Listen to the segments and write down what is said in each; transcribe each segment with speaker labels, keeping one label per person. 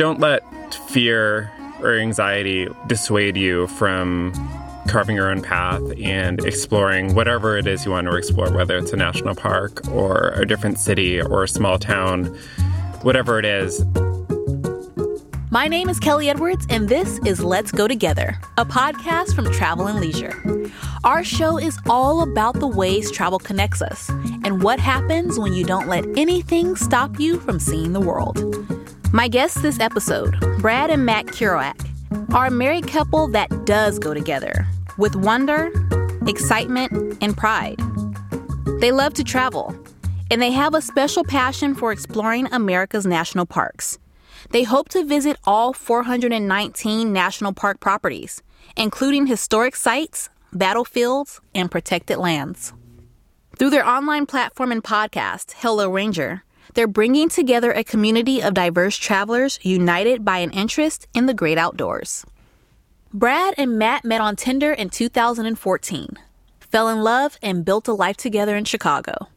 Speaker 1: don't let fear or anxiety dissuade you from carving your own path and exploring whatever it is you want to explore, whether it's a national park or a different city or a small town, whatever it is.
Speaker 2: My name is Kellee Edwards, and this is Let's Go Together, a podcast from Travel and Leisure. Our show is all about the ways travel connects us and what happens when you don't let anything stop you from seeing the world. My guests this episode, Brad and Matt Kirouac, are a married couple that does go together with wonder, excitement, and pride. They love to travel, and they have a special passion for exploring America's national parks. They hope to visit all 419 national park properties, including historic sites, battlefields, and protected lands. Through their online platform and podcast, Hello Ranger, they're bringing together a community of diverse travelers united by an interest in the great outdoors. Brad and Matt met on Tinder in 2014, fell in love, and built a life together in Chicago.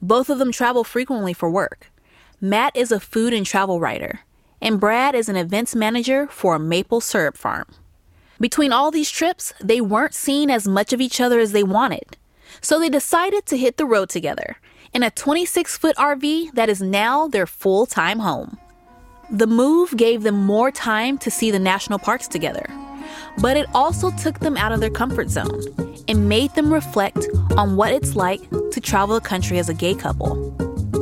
Speaker 2: Both of them travel frequently for work. Matt is a food and travel writer, and Brad is an events manager for a maple syrup farm. Between all these trips, they weren't seeing as much of each other as they wanted. So they decided to hit the road together in a 26 foot RV that is now their full time home. The move gave them more time to see the national parks together, but it also took them out of their comfort zone and made them reflect on what it's like to travel the country as a gay couple.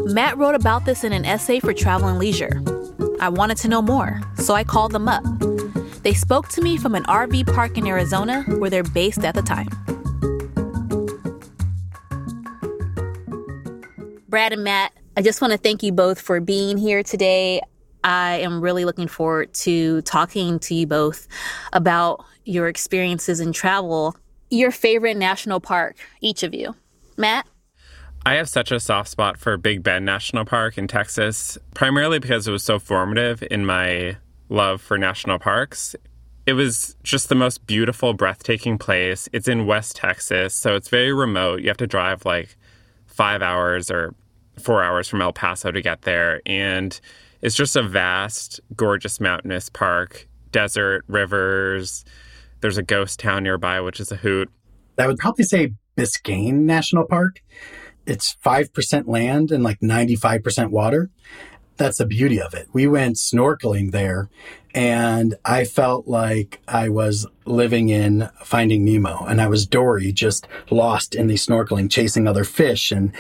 Speaker 2: Matt wrote about this in an essay for Travel and Leisure. I wanted to know more, so I called them up. They spoke to me from an RV park in Arizona where they're based at the time. Brad and Matt, I just want to thank you both for being here today. I am really looking forward to talking to you both about your experiences in travel. Your favorite national park, each of you. Matt?
Speaker 1: I have such a soft spot for Big Bend National Park in Texas, primarily because it was so formative in my love for national parks. It was just the most beautiful, breathtaking place. It's in West Texas, so it's very remote. You have to drive like five hours or four hours from El Paso to get there. And it's just a vast, gorgeous mountainous park, desert, rivers. There's a ghost town nearby, which is a hoot.
Speaker 3: I would probably say Biscayne National Park. It's 5% land and like 95% water. That's the beauty of it. We went snorkeling there and I felt like I was living in Finding Nemo and I was Dory just lost in the snorkeling, chasing other fish. And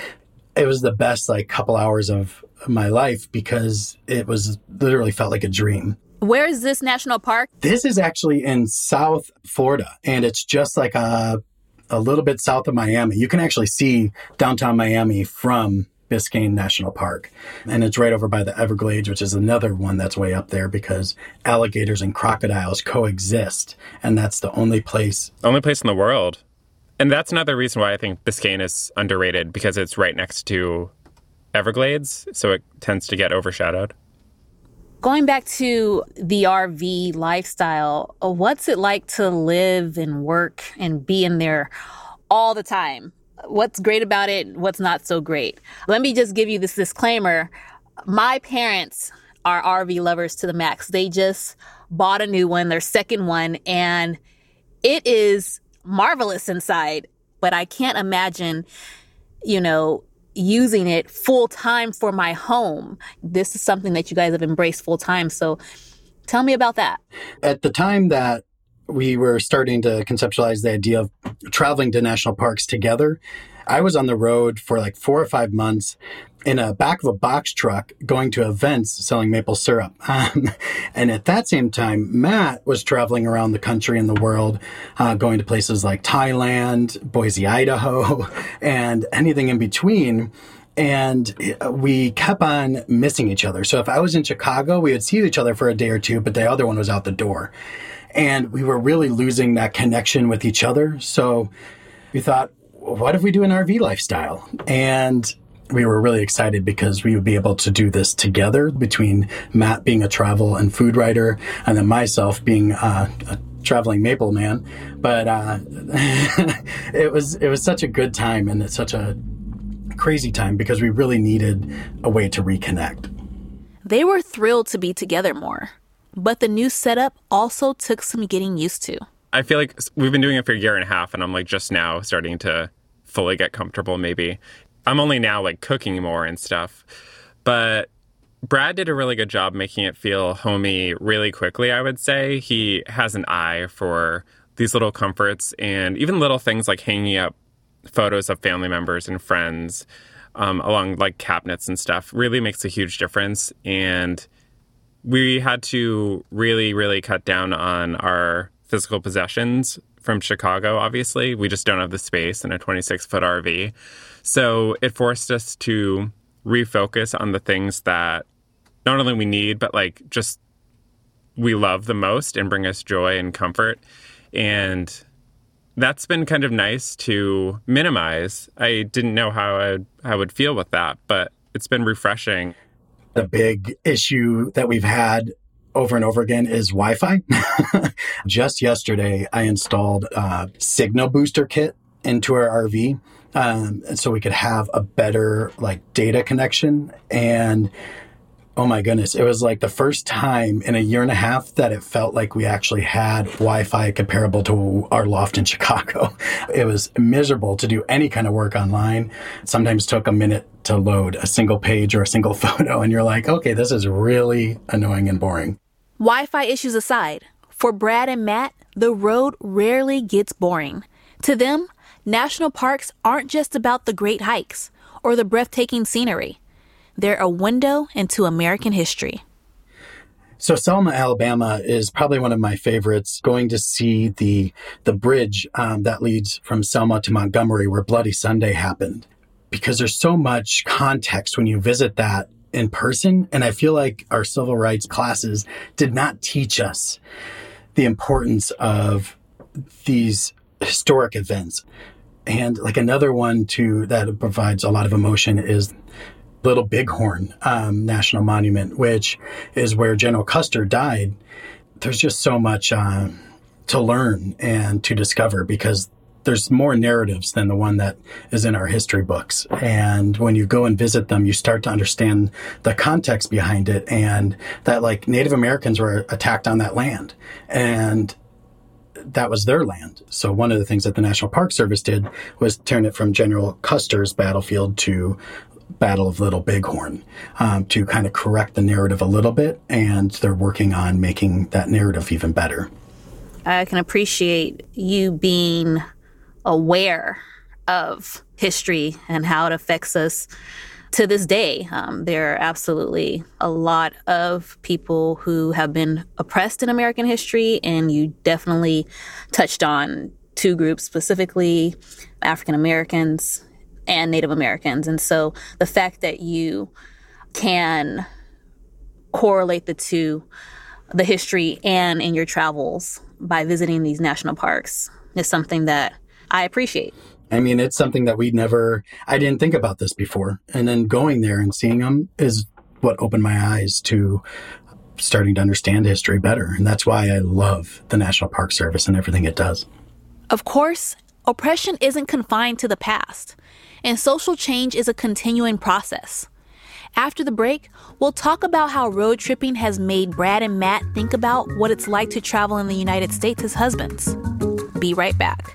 Speaker 3: it was the best like couple hours of my life because it was literally felt like a dream.
Speaker 2: Where is this national park?
Speaker 3: This is actually in South Florida, and it's just like a a little bit south of Miami. You can actually see downtown Miami from Biscayne National Park. And it's right over by the Everglades, which is another one that's way up there because alligators and crocodiles coexist. And that's the only place.
Speaker 1: Only place in the world. And that's another reason why I think Biscayne is underrated because it's right next to Everglades, so it tends to get overshadowed.
Speaker 2: Going back to the RV lifestyle, uh, what's it like to live and work and be in there all the time? What's great about it? What's not so great? Let me just give you this disclaimer. My parents are RV lovers to the max. They just bought a new one, their second one, and it is marvelous inside. But I can't imagine, you know, using it full time for my home. This is something that you guys have embraced full time. So tell me about that.
Speaker 3: At the time that we were starting to conceptualize the idea of traveling to national parks together, I was on the road for like four or five months in a back of a box truck going to events selling maple syrup. Um, and at that same time, Matt was traveling around the country and the world, uh, going to places like Thailand, Boise, Idaho, and anything in between. And we kept on missing each other. So if I was in Chicago, we would see each other for a day or two, but the other one was out the door. And we were really losing that connection with each other. So we thought, what if we do an RV lifestyle? And we were really excited because we would be able to do this together between Matt being a travel and food writer and then myself being uh, a traveling maple man. But uh, it was it was such a good time and it's such a crazy time because we really needed a way to reconnect.
Speaker 2: They were thrilled to be together more, but the new setup also took some getting used to.
Speaker 1: I feel like we've been doing it for a year and a half, and I'm like just now starting to fully get comfortable, maybe. I'm only now like cooking more and stuff. But Brad did a really good job making it feel homey really quickly, I would say. He has an eye for these little comforts and even little things like hanging up photos of family members and friends um, along like cabinets and stuff really makes a huge difference. And we had to really, really cut down on our physical possessions from Chicago, obviously. We just don't have the space in a 26 foot RV. So it forced us to refocus on the things that not only we need, but like just we love the most and bring us joy and comfort. And that's been kind of nice to minimize. I didn't know how I, I would feel with that, but it's been refreshing.
Speaker 3: The big issue that we've had over and over again is Wi-Fi. Just yesterday, I installed a signal booster kit into our RV, um, so we could have a better like data connection. And oh my goodness, it was like the first time in a year and a half that it felt like we actually had Wi-Fi comparable to our loft in Chicago. It was miserable to do any kind of work online. It sometimes took a minute to load a single page or a single photo, and you're like, okay, this is really annoying and boring.
Speaker 2: Wi Fi issues aside, for Brad and Matt, the road rarely gets boring. To them, national parks aren't just about the great hikes or the breathtaking scenery, they're a window into American history.
Speaker 3: So Selma, Alabama is probably one of my favorites. Going to see the the bridge um, that leads from Selma to Montgomery, where Bloody Sunday happened, because there's so much context when you visit that in person. And I feel like our civil rights classes did not teach us the importance of these historic events. And like another one too that provides a lot of emotion is Little Bighorn um, National Monument, which is where General Custer died. There's just so much uh, to learn and to discover because there's more narratives than the one that is in our history books. And when you go and visit them, you start to understand the context behind it and that like Native Americans were attacked on that land and that was their land. So one of the things that the National Park Service did was turn it from General Custer's battlefield to Battle of Little Bighorn um, to kind of correct the narrative a little bit. And they're working on making that narrative even better.
Speaker 2: I can appreciate you being aware of history and how it affects us to this day. Um, there are absolutely a lot of people who have been oppressed in American history, and you definitely touched on two groups specifically African Americans and Native Americans. And so the fact that you can correlate the two, the history and in your travels by visiting these national parks, is something that I appreciate.
Speaker 3: I mean, it's something that we never, I didn't think about this before. And then going there and seeing them is what opened my eyes to starting to understand history better. And that's why I love the National Park Service and everything it does.
Speaker 2: Of course, oppression isn't confined to the past, and social change is a continuing process. After the break, we'll talk about how road tripping has made Brad and Matt think about what it's like to travel in the United States as husbands. Be right back.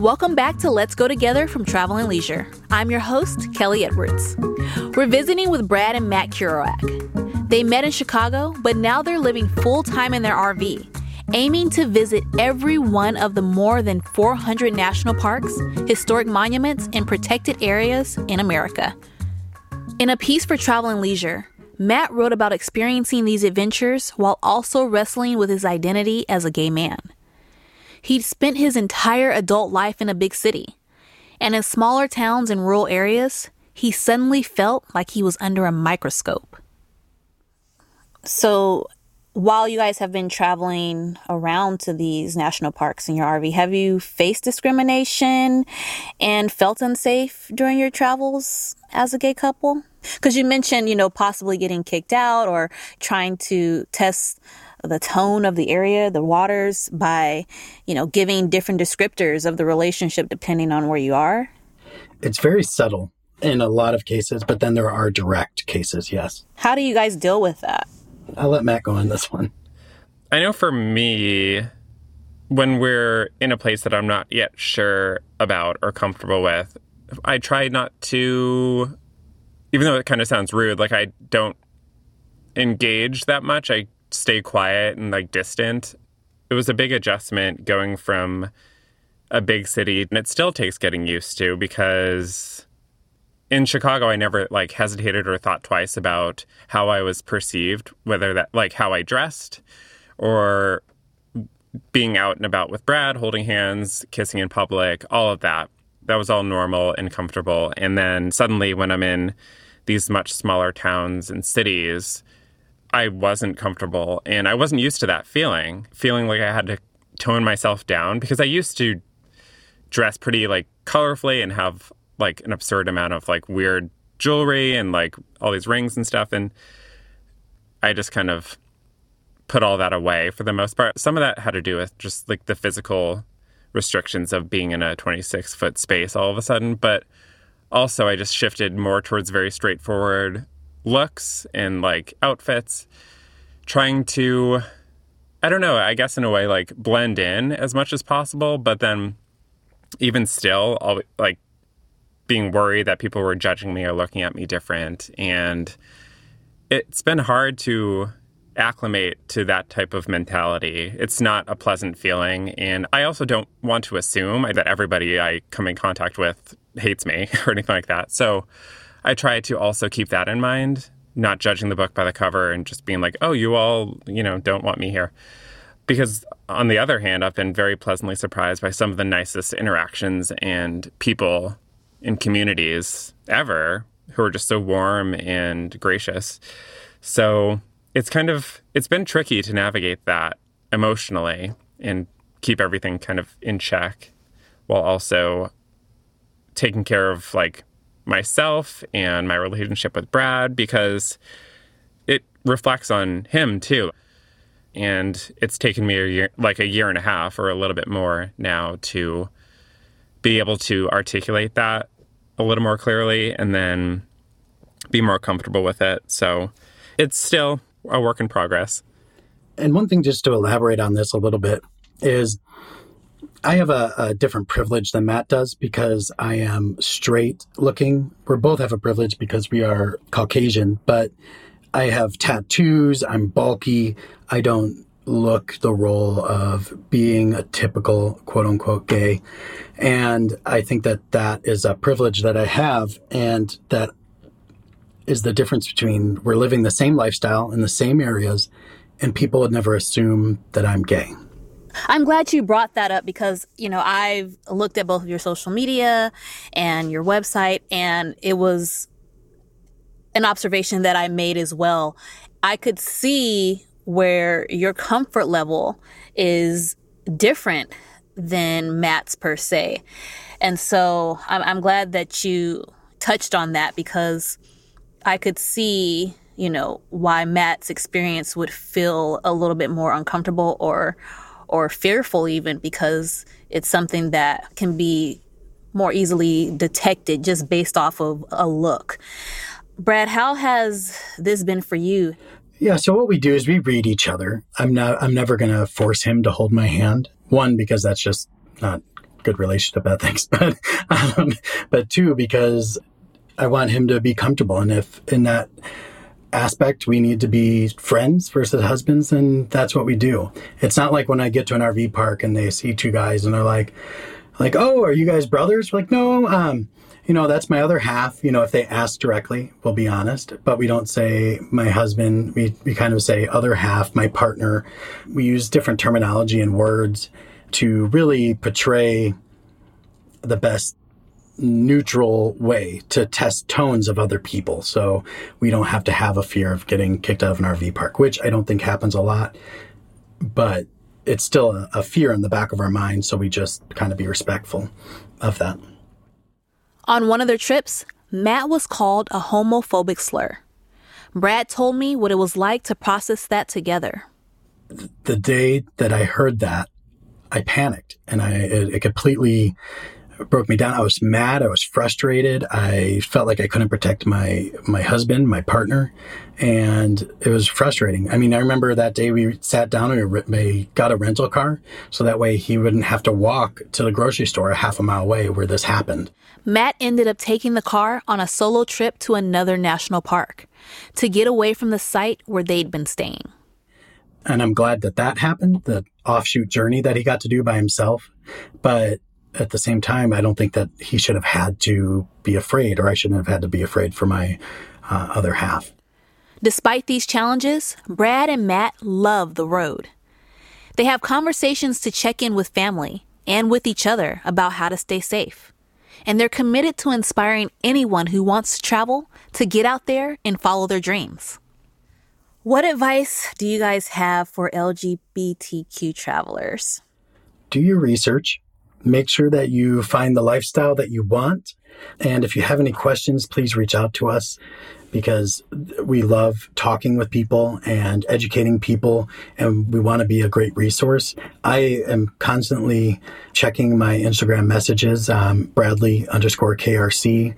Speaker 2: Welcome back to Let's Go Together from Travel and Leisure. I'm your host, Kellee Edwards. We're visiting with Brad and Matt Kirouac. They met in Chicago, but now they're living full time in their RV aiming to visit every one of the more than 400 national parks, historic monuments, and protected areas in America. In a piece for Travel and Leisure, Matt wrote about experiencing these adventures while also wrestling with his identity as a gay man. He'd spent his entire adult life in a big city, and in smaller towns and rural areas, he suddenly felt like he was under a microscope. So, while you guys have been traveling around to these national parks in your RV, have you faced discrimination and felt unsafe during your travels as a gay couple? Because you mentioned, you know, possibly getting kicked out or trying to test the tone of the area, the waters, by, you know, giving different descriptors of the relationship depending on where you are?
Speaker 3: It's very subtle in a lot of cases, but then there are direct cases, yes.
Speaker 2: How do you guys deal with that?
Speaker 3: I'll let Matt go on this one.
Speaker 1: I know for me, when we're in a place that I'm not yet sure about or comfortable with, I try not to, even though it kind of sounds rude, like I don't engage that much. I stay quiet and like distant. It was a big adjustment going from a big city, and it still takes getting used to because in Chicago, I never like hesitated or thought twice about how I was perceived, whether that like how I dressed or being out and about with Brad, holding hands, kissing in public, all of that. That was all normal and comfortable. And then suddenly, when I'm in these much smaller towns and cities, I wasn't comfortable and I wasn't used to that feeling, feeling like I had to tone myself down because I used to dress pretty like colorfully and have like an absurd amount of like weird jewelry and like all these rings and stuff and I just kind of put all that away for the most part. Some of that had to do with just like the physical restrictions of being in a 26 foot space all of a sudden, but also I just shifted more towards very straightforward looks and like outfits, trying to, I don't know, I guess in a way like blend in as much as possible, but then even still, I'll like being worried that people were judging me or looking at me different. And it's been hard to acclimate to that type of mentality. It's not a pleasant feeling. And I also don't want to assume that everybody I come in contact with hates me or anything like that. So I try to also keep that in mind, not judging the book by the cover and just being like, oh, you all, you know, don't want me here. Because on the other hand, I've been very pleasantly surprised by some of the nicest interactions and people in communities ever who are just so warm and gracious. So it's kind of it's been tricky to navigate that emotionally and keep everything kind of in check while also taking care of like myself and my relationship with Brad because it reflects on him too. And it's taken me a year like a year and a half or a little bit more now to be able to articulate that a little more clearly and then be more comfortable with it. So it's still a work in progress.
Speaker 3: And one thing, just to elaborate on this a little bit, is I have a, a, different privilege than Matt does because I am straight looking. We both have a privilege because we are Caucasian, but I have tattoos. I'm bulky. I don't look the role of being a typical quote unquote gay. And I think that that is a privilege that I have and that is the difference between we're living the same lifestyle in the same areas and people would never assume that I'm gay.
Speaker 2: I'm glad you brought that up because, you know, I've looked at both of your social media and your website and it was an observation that I made as well. I could see where your comfort level is different than Matt's per se. And so I'm, I'm glad that you touched on that because I could see, you know, why Matt's experience would feel a little bit more uncomfortable or or fearful even because it's something that can be more easily detected just based off of a look. Brad, how has this been for you?
Speaker 3: Yeah, so what we do is we read each other. I'm not I'm never going to force him to hold my hand. One because that's just not good relationship ethics, but um, but two because I want him to be comfortable and if in that aspect, we need to be friends versus husbands, and that's what we do. It's not like when I get to an RV park and they see two guys and they're like, like, oh, are you guys brothers? We're like, no, um, you know, that's my other half. You know, if they ask directly, we'll be honest, but we don't say my husband. We, we kind of say other half, my partner. We use different terminology and words to really portray the best neutral way to test tones of other people. So we don't have to have a fear of getting kicked out of an RV park, which I don't think happens a lot, but it's still a, a fear in the back of our mind. So we just kind of be respectful of that.
Speaker 2: On one of their trips, Matt was called a homophobic slur. Brad told me what it was like to process that together.
Speaker 3: The day that I heard that, I panicked and I it, it completely broke me down. I was mad. I was frustrated. I felt like I couldn't protect my my husband, my partner, and it was frustrating. I mean, I remember that day we sat down and we got a rental car so that way he wouldn't have to walk to the grocery store a half a mile away where this happened.
Speaker 2: Matt ended up taking the car on a solo trip to another national park to get away from the site where they'd been staying.
Speaker 3: And I'm glad that that happened, the offshoot journey that he got to do by himself. But at the same time, I don't think that he should have had to be afraid, or I shouldn't have had to be afraid for my uh, other half.
Speaker 2: Despite these challenges, Brad and Matt love the road. They have conversations to check in with family and with each other about how to stay safe. And they're committed to inspiring anyone who wants to travel to get out there and follow their dreams. What advice do you guys have for LGBTQ travelers?
Speaker 3: Do your research make sure that you find the lifestyle that you want. And if you have any questions, please reach out to us because we love talking with people and educating people and we want to be a great resource. I am constantly checking my Instagram messages, um, Bradley underscore KRC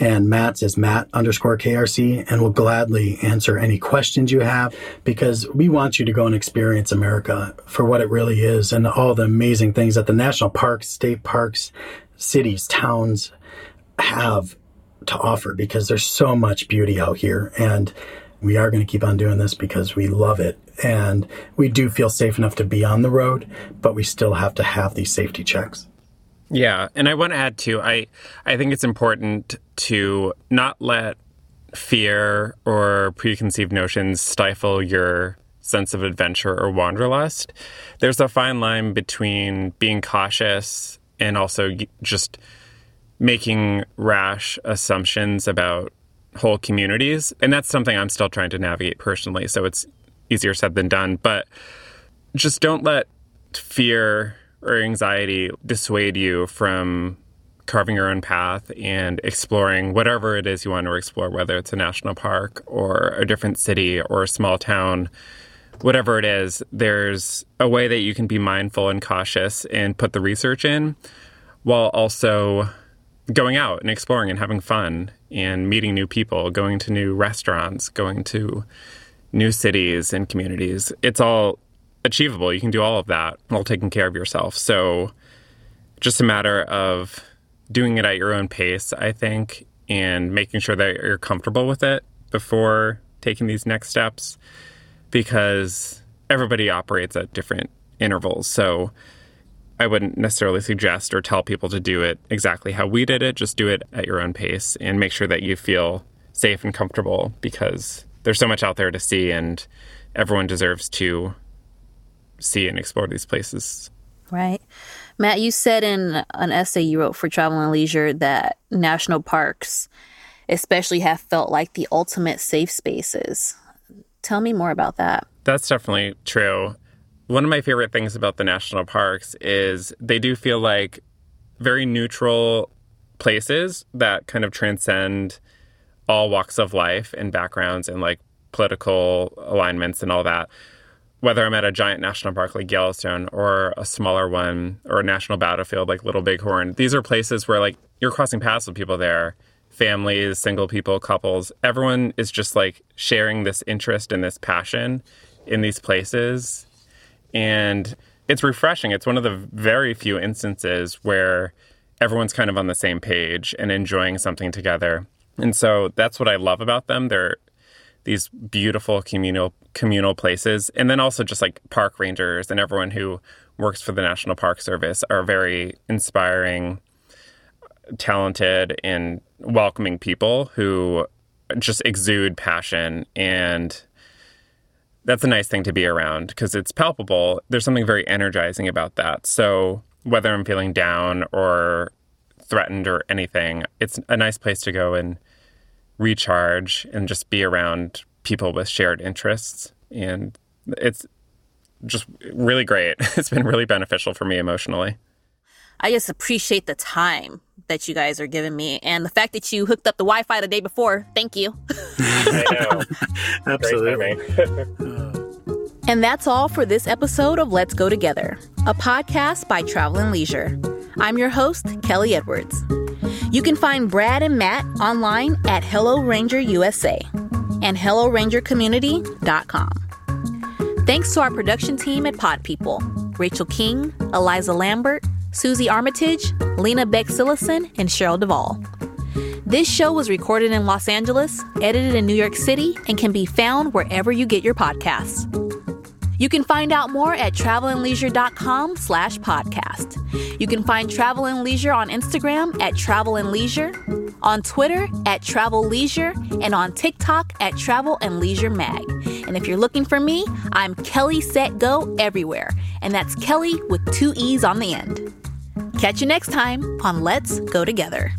Speaker 3: and Matt's is Matt underscore KRC, and we'll gladly answer any questions you have because we want you to go and experience America for what it really is and all the amazing things that the national parks, state parks, cities, towns have to offer because there's so much beauty out here. And we are going to keep on doing this because we love it. And we do feel safe enough to be on the road, but we still have to have these safety checks.
Speaker 1: Yeah, and I want to add too. I I think it's important to not let fear or preconceived notions stifle your sense of adventure or wanderlust. There's a fine line between being cautious and also just making rash assumptions about whole communities. And that's something I'm still trying to navigate personally. So it's easier said than done. But just don't let fear or anxiety dissuade you from carving your own path and exploring whatever it is you want to explore, whether it's a national park or a different city or a small town, whatever it is, there's a way that you can be mindful and cautious and put the research in while also going out and exploring and having fun and meeting new people, going to new restaurants, going to new cities and communities. It's all achievable. You can do all of that while taking care of yourself. So, just a matter of doing it at your own pace, I think, and making sure that you're comfortable with it before taking these next steps because everybody operates at different intervals. So, I wouldn't necessarily suggest or tell people to do it exactly how we did it. Just do it at your own pace and make sure that you feel safe and comfortable because there's so much out there to see and everyone deserves to see and explore these places.
Speaker 2: Right. Matt, you said in an essay you wrote for Travel and Leisure that national parks, especially, have felt like the ultimate safe spaces. Tell me more about that.
Speaker 1: That's definitely true. One of my favorite things about the national parks is they do feel like very neutral places that kind of transcend all walks of life and backgrounds and like political alignments and all that whether I'm at a giant national park like Yellowstone or a smaller one or a national battlefield like Little Bighorn, these are places where like you're crossing paths with people there, families, single people, couples. Everyone is just like sharing this interest and this passion in these places. And it's refreshing. It's one of the very few instances where everyone's kind of on the same page and enjoying something together. And so that's what I love about them. They're these beautiful communal communal places. And then also just like park rangers and everyone who works for the National Park Service are very inspiring, talented, and welcoming people who just exude passion and that's a nice thing to be around because it's palpable. There's something very energizing about that. So whether I'm feeling down or threatened or anything, it's a nice place to go and recharge and just be around people with shared interests. And it's just really great. It's been really beneficial for me emotionally.
Speaker 2: I just appreciate the time that you guys are giving me and the fact that you hooked up the Wi Fi the day before. Thank you.
Speaker 3: Absolutely.
Speaker 2: And that's all for this episode of Let's Go Together, a podcast by Travel and Leisure. I'm your host, Kellee Edwards. You can find Brad and Matt online at Hello Ranger USA and HelloRangerCommunity.com. Thanks to our production team at Pod People Rachel King, Eliza Lambert, Susie Armitage, Lena Beck Sillison, and Cheryl Duvall. This show was recorded in Los Angeles, edited in New York City, and can be found wherever you get your podcasts. You can find out more at travelandleisure.com slash podcast. You can find Travel and Leisure on Instagram at Travel and Leisure, on Twitter at Travel Leisure, and on TikTok at Travel and Leisure Mag. And if you're looking for me, I'm Kellee Set Go everywhere. And that's Kelly with two E's on the end. Catch you next time on Let's Go Together.